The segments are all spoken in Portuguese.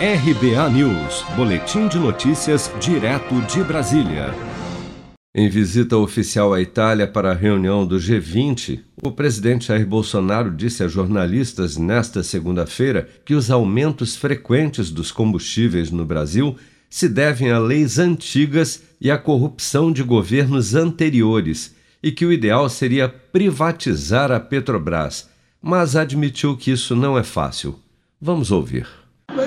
RBA News, Boletim de Notícias, direto de Brasília. Em visita oficial à Itália para a reunião do G20, o presidente Jair Bolsonaro disse a jornalistas nesta segunda-feira que os aumentos frequentes dos combustíveis no Brasil se devem a leis antigas e à corrupção de governos anteriores e que o ideal seria privatizar a Petrobras, mas admitiu que isso não é fácil. Vamos ouvir.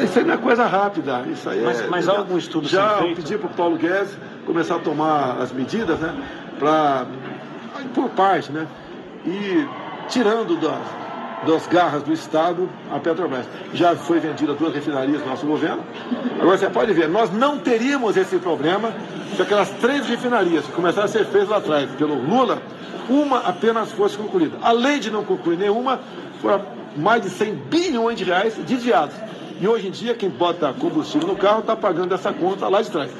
Isso aí não é coisa rápida. Isso aí mas, é, mas há algum estudo Já pedi para o Paulo Guedes começar a tomar as medidas, né? Para por parte, né? E tirando das, das garras do Estado a Petrobras. Já foi vendida duas refinarias do nosso governo. Agora você pode ver, nós não teríamos esse problema se aquelas três refinarias que começaram a ser feitas lá atrás pelo Lula, uma apenas fosse concluída. Além de não concluir nenhuma, foram mais de 100 bilhões de reais desviados. E hoje em dia, quem bota combustível no carro está pagando essa conta lá de trás.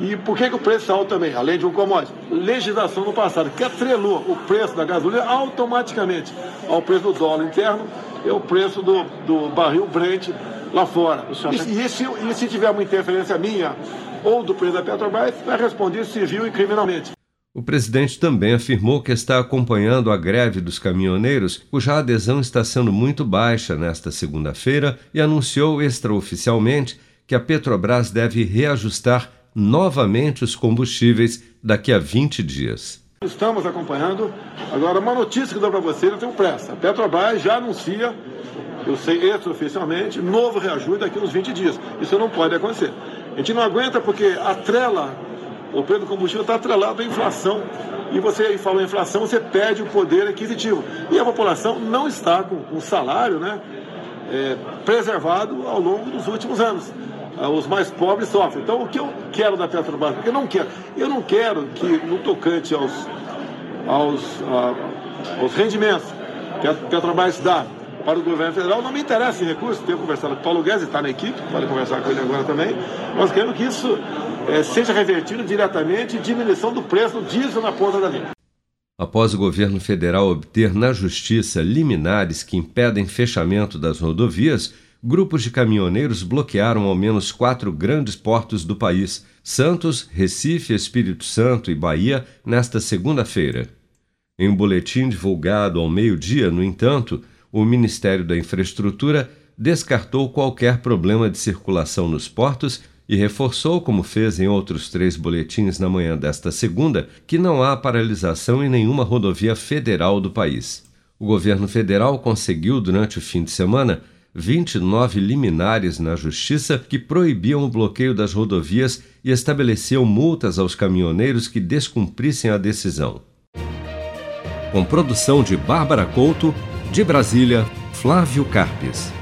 E por que, que o preço é alto também? Além de um commodity. Legislação no passado, que atrelou o preço da gasolina automaticamente ao preço do dólar interno e ao preço do, do barril Brent lá fora. E, e, se, e se tiver uma interferência minha ou do preço da Petrobras, vai responder civil e criminalmente. O presidente também afirmou que está acompanhando a greve dos caminhoneiros, cuja adesão está sendo muito baixa nesta segunda-feira, e anunciou extraoficialmente que a Petrobras deve reajustar novamente os combustíveis daqui a 20 dias. Estamos acompanhando. Agora, uma notícia que dou para vocês, eu tenho pressa. A Petrobras já anuncia, eu sei extraoficialmente, novo reajuste daqui a uns 20 dias. Isso não pode acontecer. A gente não aguenta porque atrela o preço do combustível está atrelado à inflação. E você falou em inflação, você perde o poder aquisitivo. E a população não está com o salário né, é, preservado ao longo dos últimos anos. Ah, os mais pobres sofrem. Então, o que eu quero da Petrobras? Eu não quero. Eu não quero que, no tocante aos, aos, a, ah, aos rendimentos que a Petrobras dá para o governo federal, não me interessa em recursos. Tenho conversado com o Paulo Guedes, está na equipe, pode conversar com ele agora também. Nós queremos que isso é, seja revertido diretamente diminuição do preço do diesel na ponta da linha. Após o governo federal obter na justiça liminares que impedem fechamento das rodovias, grupos de caminhoneiros bloquearam ao menos quatro grandes portos do país: Santos, Recife, Espírito Santo e Bahia, nesta segunda-feira. Em um boletim divulgado ao meio-dia, no entanto, o Ministério da Infraestrutura descartou qualquer problema de circulação nos portos e reforçou, como fez em outros três boletins na manhã desta segunda, que não há paralisação em nenhuma rodovia federal do país. O governo federal conseguiu, durante o fim de semana, 29 liminares na Justiça que proibiam o bloqueio das rodovias e estabeleciam multas aos caminhoneiros que descumprissem a decisão. Com produção de Bárbara Couto, de Brasília, Flávio Carpes.